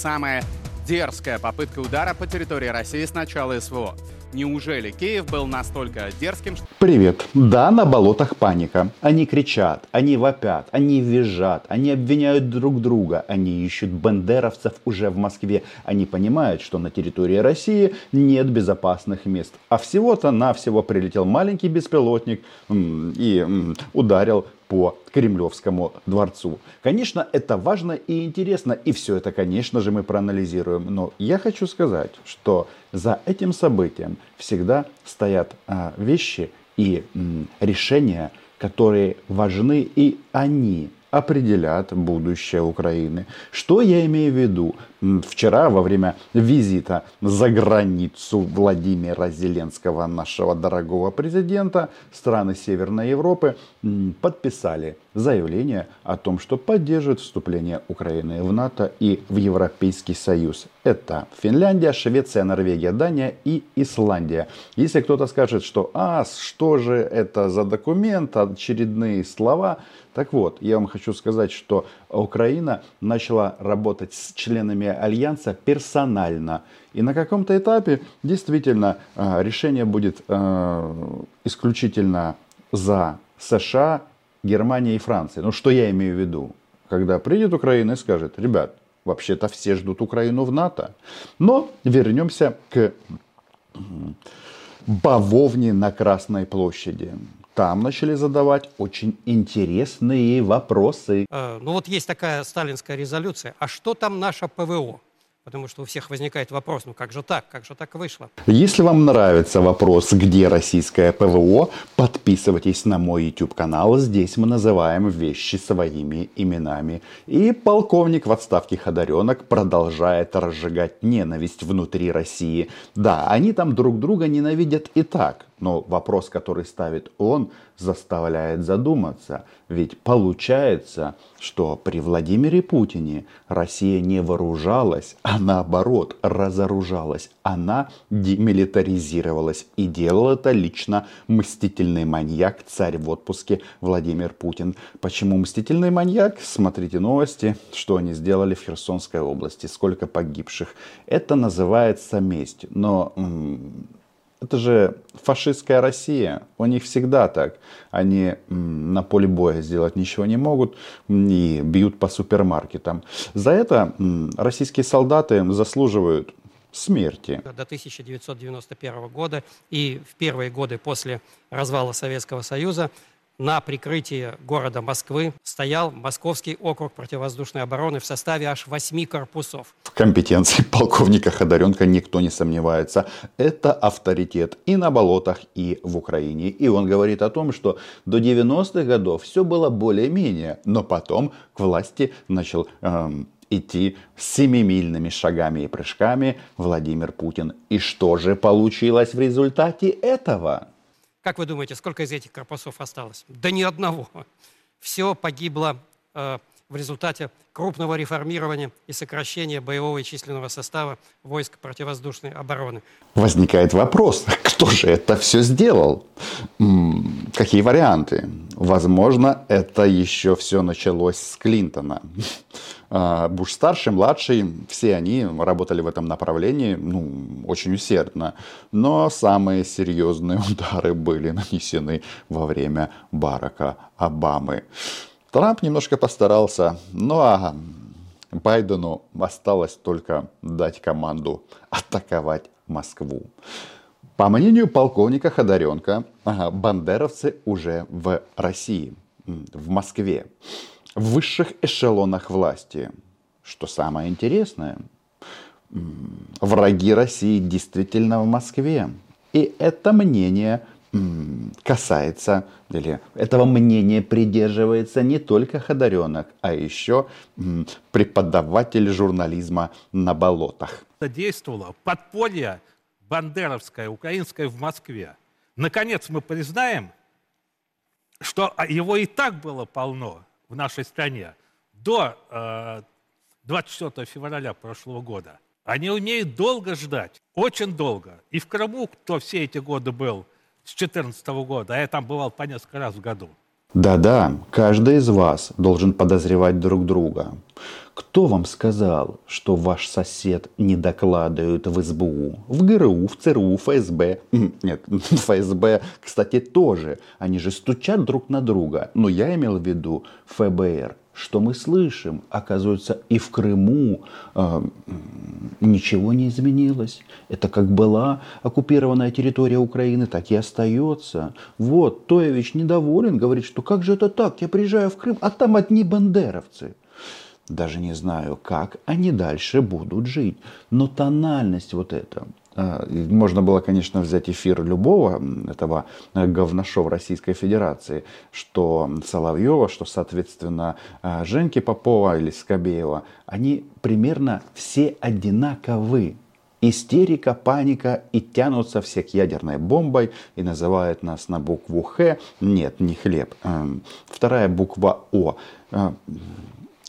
самая дерзкая попытка удара по территории России с начала СВО. Неужели Киев был настолько дерзким? Привет. Да, на болотах паника. Они кричат, они вопят, они визжат, они обвиняют друг друга, они ищут бандеровцев уже в Москве. Они понимают, что на территории России нет безопасных мест. А всего-то навсего прилетел маленький беспилотник и ударил по Кремлевскому дворцу. Конечно, это важно и интересно, и все это, конечно же, мы проанализируем. Но я хочу сказать, что за этим событием всегда стоят а, вещи и решения, которые важны, и они определят будущее Украины. Что я имею в виду? Вчера во время визита за границу Владимира Зеленского, нашего дорогого президента, страны Северной Европы подписали заявление о том, что поддерживают вступление Украины в НАТО и в Европейский Союз. Это Финляндия, Швеция, Норвегия, Дания и Исландия. Если кто-то скажет, что «А, что же это за документ, очередные слова», так вот, я вам хочу сказать, что Украина начала работать с членами Альянса персонально. И на каком-то этапе действительно э, решение будет э, исключительно за США, Германия и Франция. Ну что я имею в виду? Когда придет Украина и скажет, ребят, вообще-то все ждут Украину в НАТО. Но вернемся к бавовне на Красной площади там начали задавать очень интересные вопросы. Э, ну вот есть такая сталинская резолюция. А что там наше ПВО? Потому что у всех возникает вопрос, ну как же так, как же так вышло? Если вам нравится вопрос, где российское ПВО, подписывайтесь на мой YouTube канал. Здесь мы называем вещи своими именами. И полковник в отставке Ходоренок продолжает разжигать ненависть внутри России. Да, они там друг друга ненавидят и так. Но вопрос, который ставит он, заставляет задуматься. Ведь получается, что при Владимире Путине Россия не вооружалась, а наоборот разоружалась. Она демилитаризировалась и делал это лично мстительный маньяк, царь в отпуске Владимир Путин. Почему мстительный маньяк? Смотрите новости, что они сделали в Херсонской области, сколько погибших. Это называется месть. Но это же фашистская Россия. У них всегда так. Они на поле боя сделать ничего не могут и бьют по супермаркетам. За это российские солдаты заслуживают смерти. До 1991 года и в первые годы после развала Советского Союза на прикрытии города Москвы стоял Московский округ противовоздушной обороны в составе аж восьми корпусов. В компетенции полковника Ходоренко никто не сомневается. Это авторитет и на болотах, и в Украине. И он говорит о том, что до 90-х годов все было более-менее, но потом к власти начал эм, идти семимильными шагами и прыжками Владимир Путин. И что же получилось в результате этого? Как вы думаете, сколько из этих корпусов осталось? Да ни одного. Все погибло э, в результате крупного реформирования и сокращения боевого и численного состава войск противовоздушной обороны. Возникает вопрос, кто же это все сделал? Какие варианты? Возможно, это еще все началось с Клинтона. А, Буш-старший, младший, все они работали в этом направлении ну, очень усердно. Но самые серьезные удары были нанесены во время Барака Обамы. Трамп немножко постарался, ну а Байдену осталось только дать команду атаковать Москву. По мнению полковника Ходоренко, бандеровцы уже в России, в Москве, в высших эшелонах власти. Что самое интересное, враги России действительно в Москве. И это мнение касается, или этого мнения придерживается не только Ходоренок, а еще преподаватель журнализма на болотах. Действовало подполье бандеровское, украинское в Москве. Наконец мы признаем, что его и так было полно в нашей стране до э, 24 февраля прошлого года. Они умеют долго ждать, очень долго. И в Крыму, кто все эти годы был, с 2014 года, а я там бывал по несколько раз в году, Да-да, каждый из вас должен подозревать друг друга. Кто вам сказал, что ваш сосед не докладывает в СБУ, в ГРУ, в ЦРУ, ФСБ? Нет, ФСБ, кстати, тоже. Они же стучат друг на друга. Но я имел в виду ФБР. Что мы слышим? Оказывается, и в Крыму э, ничего не изменилось. Это как была оккупированная территория Украины, так и остается. Вот, Тоевич недоволен, говорит, что как же это так? Я приезжаю в Крым, а там одни бандеровцы. Даже не знаю, как они дальше будут жить. Но тональность вот эта, можно было, конечно, взять эфир любого этого говношо в Российской Федерации, что Соловьева, что, соответственно, а, Женьки Попова или Скобеева, они примерно все одинаковы. Истерика, паника и тянутся все к ядерной бомбой и называют нас на букву Х. Нет, не хлеб. Вторая буква О.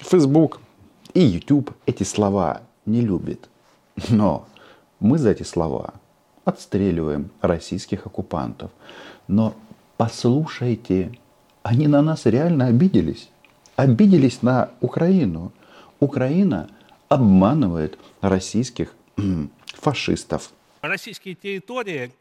Facebook и YouTube эти слова не любят. Но мы за эти слова отстреливаем российских оккупантов. Но послушайте, они на нас реально обиделись. Обиделись на Украину. Украина обманывает российских фашистов. Российские территории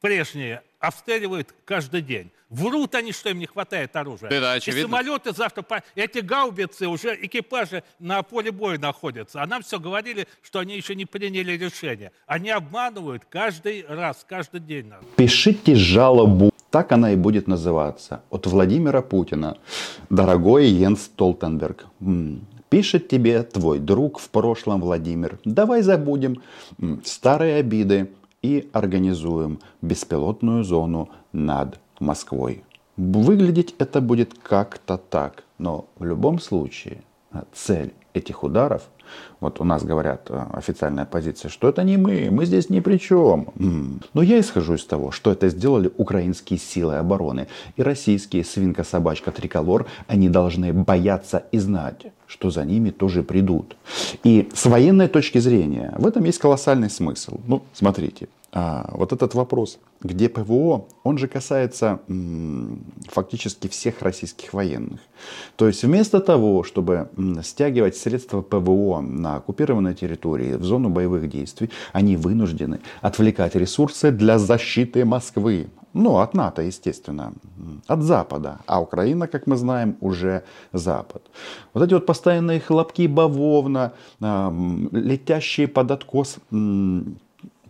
прежние обстреливают каждый день. Врут они, что им не хватает оружия. Да, И самолеты завтра... Эти гаубицы уже экипажи на поле боя находятся. А нам все говорили, что они еще не приняли решение. Они обманывают каждый раз, каждый день. Пишите жалобу. Так она и будет называться. От Владимира Путина. Дорогой Йенс Столтенберг. Пишет тебе твой друг в прошлом Владимир. Давай забудем старые обиды и организуем беспилотную зону над Москвой. Выглядеть это будет как-то так, но в любом случае цель этих ударов, вот у нас говорят э, официальная позиция, что это не мы, мы здесь ни при чем. Но я исхожу из того, что это сделали украинские силы обороны и российские свинка-собачка триколор, они должны бояться и знать, что за ними тоже придут. И с военной точки зрения в этом есть колоссальный смысл. Ну, смотрите, а, вот этот вопрос, где ПВО, он же касается м, фактически всех российских военных. То есть вместо того, чтобы м, стягивать средства ПВО на оккупированной территории в зону боевых действий, они вынуждены отвлекать ресурсы для защиты Москвы. Ну, от НАТО, естественно, от Запада. А Украина, как мы знаем, уже Запад. Вот эти вот постоянные хлопки бавовна, э, летящие под откос э,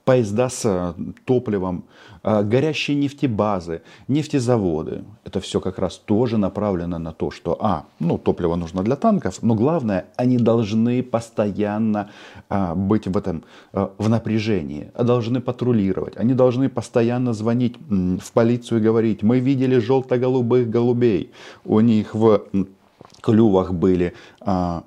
поезда с э, топливом, э, горящие нефтебазы, нефтезаводы. Это все как раз тоже направлено на то, что, а, ну, топливо нужно для танков, но главное, они должны постоянно а, быть в этом, а, в напряжении, должны патрулировать, они должны постоянно звонить в полицию и говорить, мы видели желто-голубых голубей, у них в клювах были а,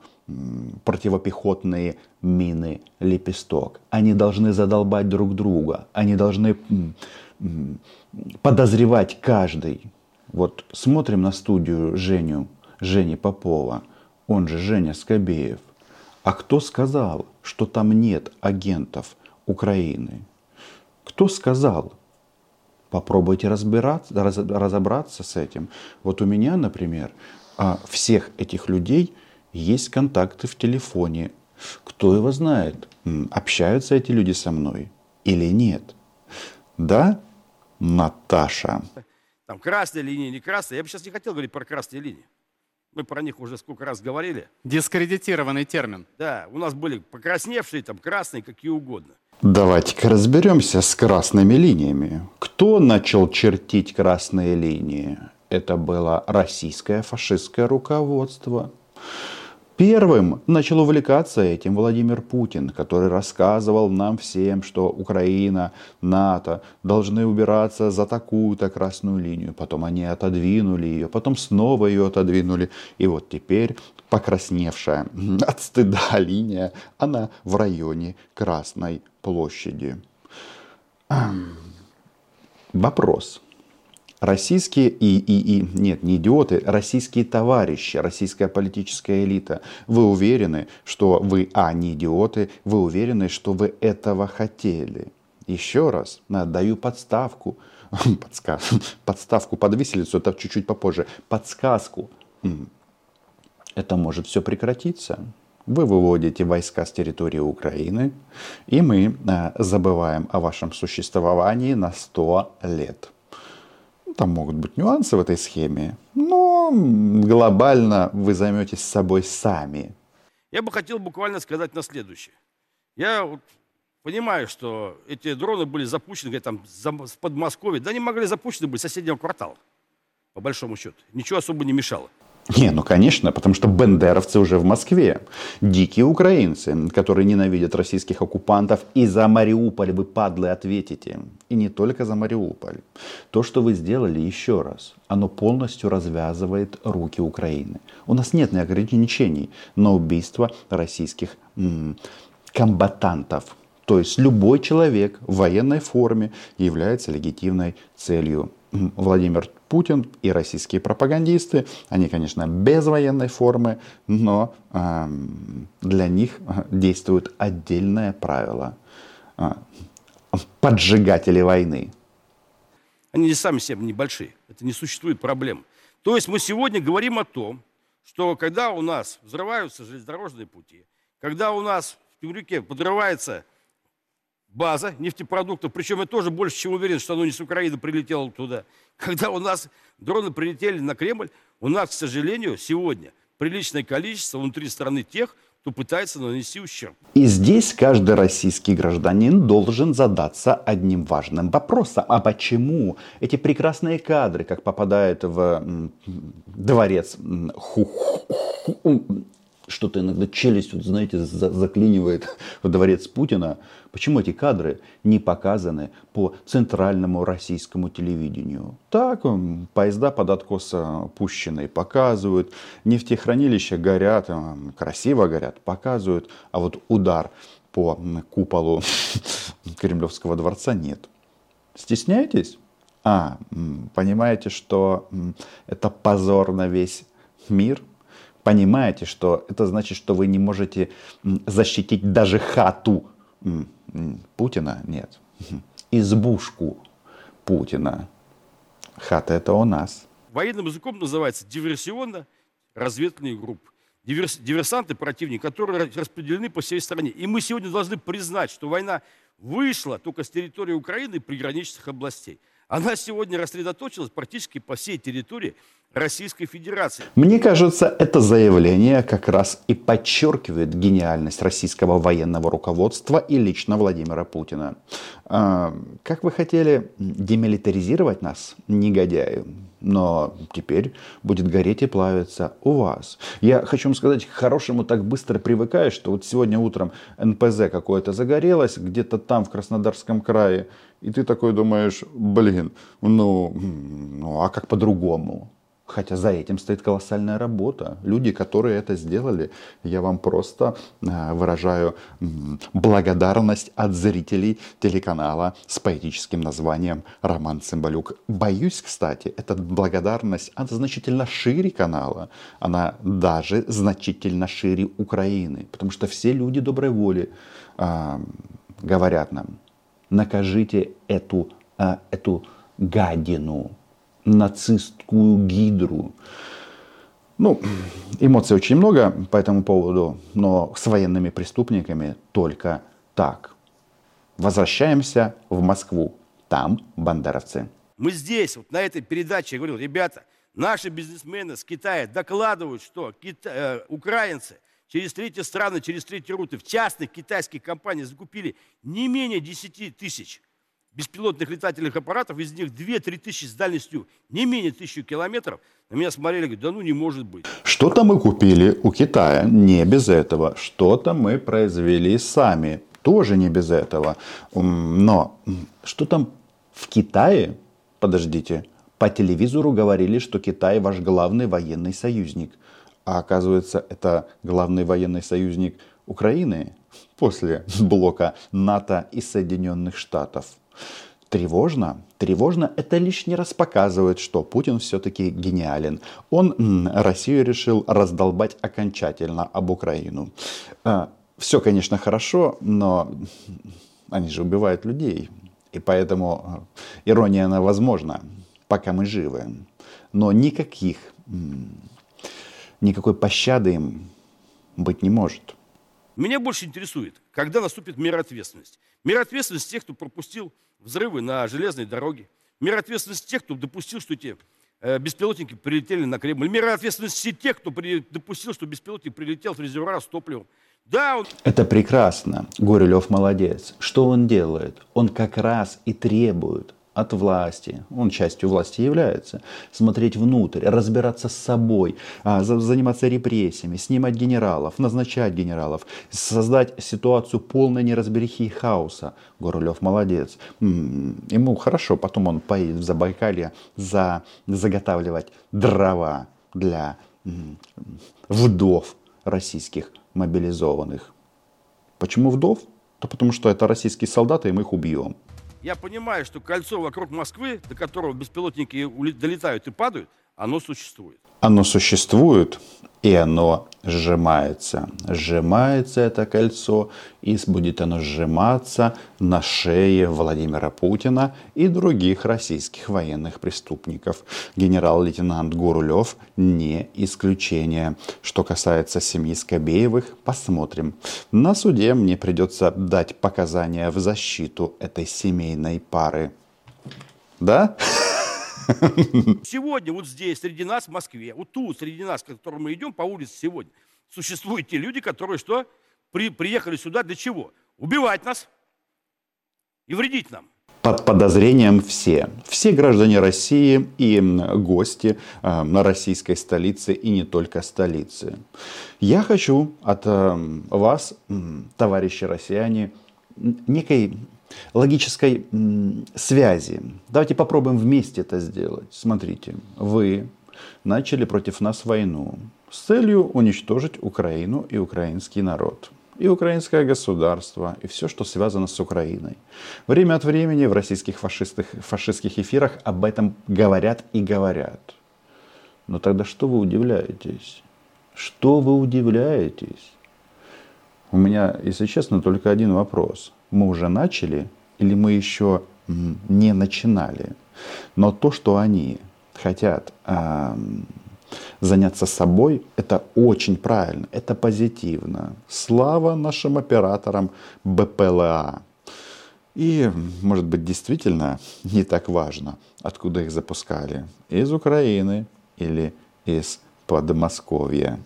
противопехотные мины лепесток. Они должны задолбать друг друга. Они должны подозревать каждый. Вот смотрим на студию Женю, Жени Попова, он же Женя Скобеев. А кто сказал, что там нет агентов Украины? Кто сказал? Попробуйте разбираться, раз, разобраться с этим. Вот у меня, например, а, всех этих людей есть контакты в телефоне. Кто его знает, общаются эти люди со мной или нет. Да, Наташа? Там красная линия, не красная. Я бы сейчас не хотел говорить про красные линии. Мы про них уже сколько раз говорили. Дискредитированный термин. Да, у нас были покрасневшие, там красные, какие угодно. Давайте-ка разберемся с красными линиями. Кто начал чертить красные линии? Это было российское фашистское руководство. Первым начал увлекаться этим Владимир Путин, который рассказывал нам всем, что Украина, НАТО должны убираться за такую-то красную линию. Потом они отодвинули ее, потом снова ее отодвинули. И вот теперь покрасневшая от стыда линия, она в районе Красной площади. Вопрос российские и, и, и, нет, не идиоты, российские товарищи, российская политическая элита, вы уверены, что вы, а, не идиоты, вы уверены, что вы этого хотели. Еще раз, даю подставку. подсказ, подставку под виселицу, это чуть-чуть попозже, подсказку. Это может все прекратиться. Вы выводите войска с территории Украины, и мы э, забываем о вашем существовании на 100 лет. Там могут быть нюансы в этой схеме, но глобально вы займетесь собой сами. Я бы хотел буквально сказать на следующее. Я вот понимаю, что эти дроны были запущены где-то там в Подмосковье. Да они могли запущены быть соседнего квартала, по большому счету. Ничего особо не мешало. Не, ну конечно, потому что бендеровцы уже в Москве. Дикие украинцы, которые ненавидят российских оккупантов. И за Мариуполь вы, падлы, ответите. И не только за Мариуполь. То, что вы сделали, еще раз, оно полностью развязывает руки Украины. У нас нет ни ограничений на убийство российских м- комбатантов. То есть любой человек в военной форме является легитимной целью. Владимир Путин и российские пропагандисты, они, конечно, без военной формы, но э, для них действует отдельное правило. Э, поджигатели войны. Они сами себе небольшие. Это не существует проблем. То есть мы сегодня говорим о том, что когда у нас взрываются железнодорожные пути, когда у нас в Темрюке подрывается база нефтепродуктов, причем я тоже больше чем уверен, что оно не с Украины прилетело туда. Когда у нас дроны прилетели на Кремль, у нас, к сожалению, сегодня приличное количество внутри страны тех, кто пытается нанести ущерб. И здесь каждый российский гражданин должен задаться одним важным вопросом. А почему эти прекрасные кадры, как попадают в дворец что-то иногда челюсть, вот, знаете, заклинивает в дворец Путина. Почему эти кадры не показаны по центральному российскому телевидению? Так, поезда под откос пущенные показывают, нефтехранилища горят, красиво горят, показывают, а вот удар по куполу Кремлевского дворца нет. Стесняетесь? А, понимаете, что это позор на весь мир – понимаете, что это значит, что вы не можете защитить даже хату Путина? Нет. Избушку Путина. Хата это у нас. Военным языком называется диверсионно-разведывательные группы. Диверс, диверсанты противника, которые распределены по всей стране. И мы сегодня должны признать, что война вышла только с территории Украины и приграничных областей. Она сегодня рассредоточилась практически по всей территории Российской Федерации. Мне кажется, это заявление как раз и подчеркивает гениальность российского военного руководства и лично Владимира Путина. А, как вы хотели демилитаризировать нас, негодяи? Но теперь будет гореть и плавиться у вас. Я хочу вам сказать, к хорошему так быстро привыкаешь, что вот сегодня утром НПЗ какое-то загорелось, где-то там, в Краснодарском крае, и ты такой думаешь, блин, ну, ну а как по-другому? Хотя за этим стоит колоссальная работа. Люди, которые это сделали, я вам просто а, выражаю благодарность от зрителей телеканала с поэтическим названием «Роман Цымбалюк». Боюсь, кстати, эта благодарность, она значительно шире канала. Она даже значительно шире Украины. Потому что все люди доброй воли э, говорят нам, накажите эту, э, эту гадину, нацистскую гидру. Ну, эмоций очень много по этому поводу, но с военными преступниками только так. Возвращаемся в Москву. Там бандеровцы. Мы здесь, вот на этой передаче, я говорил, ребята, наши бизнесмены с Китая докладывают, что кита... э, украинцы через третьи страны, через третьи руты в частных китайских компаниях закупили не менее 10 тысяч беспилотных летательных аппаратов, из них 2-3 тысячи с дальностью не менее тысячи километров, на меня смотрели, говорят, да ну не может быть. Что-то мы купили у Китая, не без этого. Что-то мы произвели сами, тоже не без этого. Но что там в Китае, подождите, по телевизору говорили, что Китай ваш главный военный союзник. А оказывается, это главный военный союзник Украины после блока НАТО и Соединенных Штатов. Тревожно? Тревожно это лишний раз показывает, что Путин все-таки гениален. Он Россию решил раздолбать окончательно об Украину. А, все, конечно, хорошо, но они же убивают людей. И поэтому э, ирония, она возможна, пока мы живы. Но никаких, никакой пощады им быть не может. Меня больше интересует, когда наступит мера ответственности. Мера ответственности тех, кто пропустил взрывы на железной дороге. Мера ответственности тех, кто допустил, что эти беспилотники прилетели на Кремль. Мера ответственности тех, кто допустил, что беспилотник прилетел в резервуар с топливом. Да, он... Это прекрасно. Горелев молодец. Что он делает? Он как раз и требует от власти, он частью власти является, смотреть внутрь, разбираться с собой, а, заниматься репрессиями, снимать генералов, назначать генералов, создать ситуацию полной неразберихи и хаоса. Горулев молодец. Ему хорошо, потом он поедет в Забайкалье за, заготавливать дрова для вдов российских мобилизованных. Почему вдов? Да потому что это российские солдаты, и мы их убьем. Я понимаю, что кольцо вокруг Москвы, до которого беспилотники долетают и падают, оно существует. Оно существует, и оно сжимается. Сжимается это кольцо, и будет оно сжиматься на шее Владимира Путина и других российских военных преступников. Генерал-лейтенант Гурулев не исключение. Что касается семьи Скобеевых, посмотрим. На суде мне придется дать показания в защиту этой семейной пары. Да? Сегодня вот здесь, среди нас, в Москве, вот тут, среди нас, к которым мы идем по улице сегодня, существуют те люди, которые что? При, приехали сюда для чего? Убивать нас и вредить нам. Под подозрением все. Все граждане России и гости э, на российской столице и не только столице. Я хочу от э, вас, товарищи россияне, некой логической связи. Давайте попробуем вместе это сделать. Смотрите, вы начали против нас войну с целью уничтожить Украину и украинский народ и украинское государство, и все, что связано с Украиной. Время от времени в российских фашистских, фашистских эфирах об этом говорят и говорят. Но тогда что вы удивляетесь? Что вы удивляетесь? У меня, если честно, только один вопрос мы уже начали или мы еще не начинали. Но то, что они хотят э, заняться собой, это очень правильно, это позитивно. Слава нашим операторам БПЛА. И, может быть, действительно не так важно, откуда их запускали. Из Украины или из Подмосковья.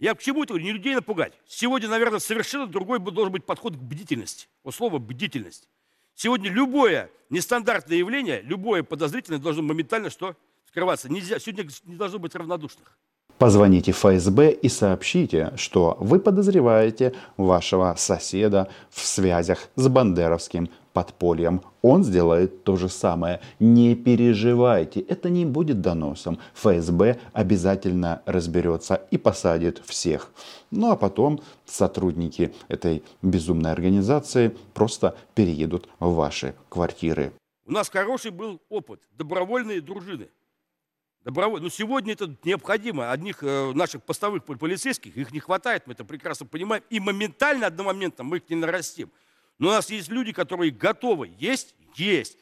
Я к чему это говорю? Не людей напугать. Сегодня, наверное, совершенно другой должен быть подход к бдительности. Вот слово «бдительность». Сегодня любое нестандартное явление, любое подозрительное должно моментально что? Скрываться. Нельзя, сегодня не должно быть равнодушных. Позвоните ФСБ и сообщите, что вы подозреваете вашего соседа в связях с бандеровским подпольем. Он сделает то же самое. Не переживайте, это не будет доносом. ФСБ обязательно разберется и посадит всех. Ну а потом сотрудники этой безумной организации просто переедут в ваши квартиры. У нас хороший был опыт. Добровольные дружины – Добровольно. Но сегодня это необходимо. Одних э, наших постовых полицейских, их не хватает, мы это прекрасно понимаем. И моментально, одномоментно мы их не нарастим. Но у нас есть люди, которые готовы. Есть? Есть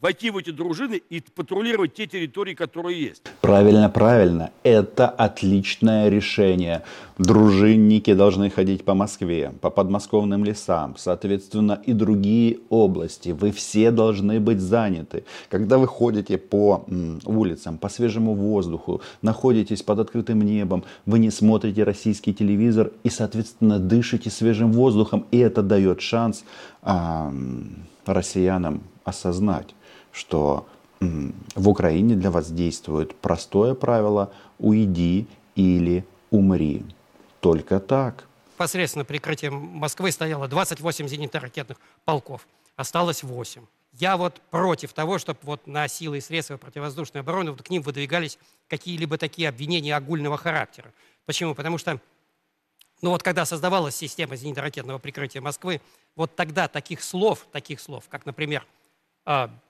войти в эти дружины и патрулировать те территории, которые есть. Правильно, правильно. Это отличное решение. Дружинники должны ходить по Москве, по подмосковным лесам, соответственно, и другие области. Вы все должны быть заняты. Когда вы ходите по улицам, по свежему воздуху, находитесь под открытым небом, вы не смотрите российский телевизор и, соответственно, дышите свежим воздухом. И это дает шанс а, россиянам осознать, что в Украине для вас действует простое правило «уйди или умри». Только так. Посредственно прикрытием Москвы стояло 28 зенитно-ракетных полков. Осталось 8. Я вот против того, чтобы вот на силы и средства противовоздушной обороны вот к ним выдвигались какие-либо такие обвинения огульного характера. Почему? Потому что ну вот когда создавалась система зенитно-ракетного прикрытия Москвы, вот тогда таких слов, таких слов, как, например,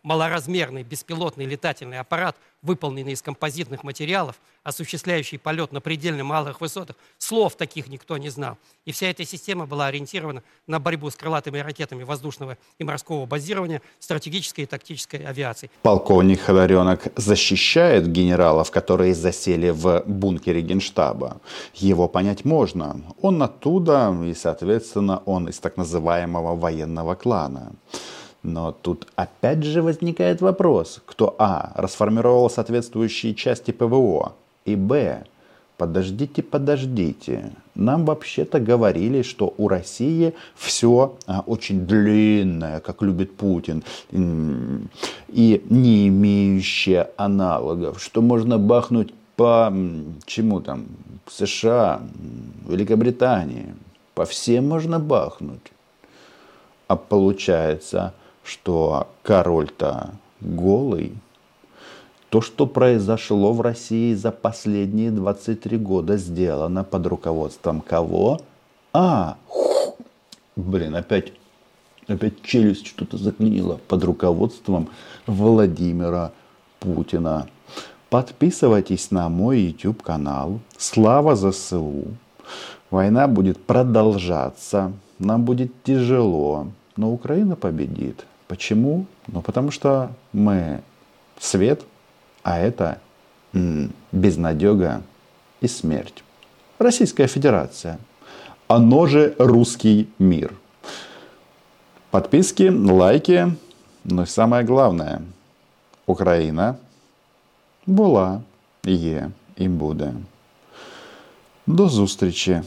малоразмерный беспилотный летательный аппарат, выполненный из композитных материалов, осуществляющий полет на предельно малых высотах. Слов таких никто не знал. И вся эта система была ориентирована на борьбу с крылатыми ракетами воздушного и морского базирования стратегической и тактической авиации. Полковник Ходоренок защищает генералов, которые засели в бункере Генштаба. Его понять можно. Он оттуда, и, соответственно, он из так называемого военного клана. Но тут опять же возникает вопрос, кто а. расформировал соответствующие части ПВО, и б. подождите, подождите, нам вообще-то говорили, что у России все а, очень длинное, как любит Путин, и не имеющее аналогов, что можно бахнуть по чему там, США, Великобритании, по всем можно бахнуть. А получается, что король-то голый. То, что произошло в России за последние 23 года, сделано под руководством кого? А, блин, опять, опять челюсть что-то заклинила. Под руководством Владимира Путина. Подписывайтесь на мой YouTube канал. Слава ЗСУ. Война будет продолжаться. Нам будет тяжело. Но Украина победит. Почему? Ну, потому что мы свет, а это м- безнадега и смерть. Российская Федерация. Оно же русский мир. Подписки, лайки. Ну и самое главное. Україна була, є і буде. До зустрічі!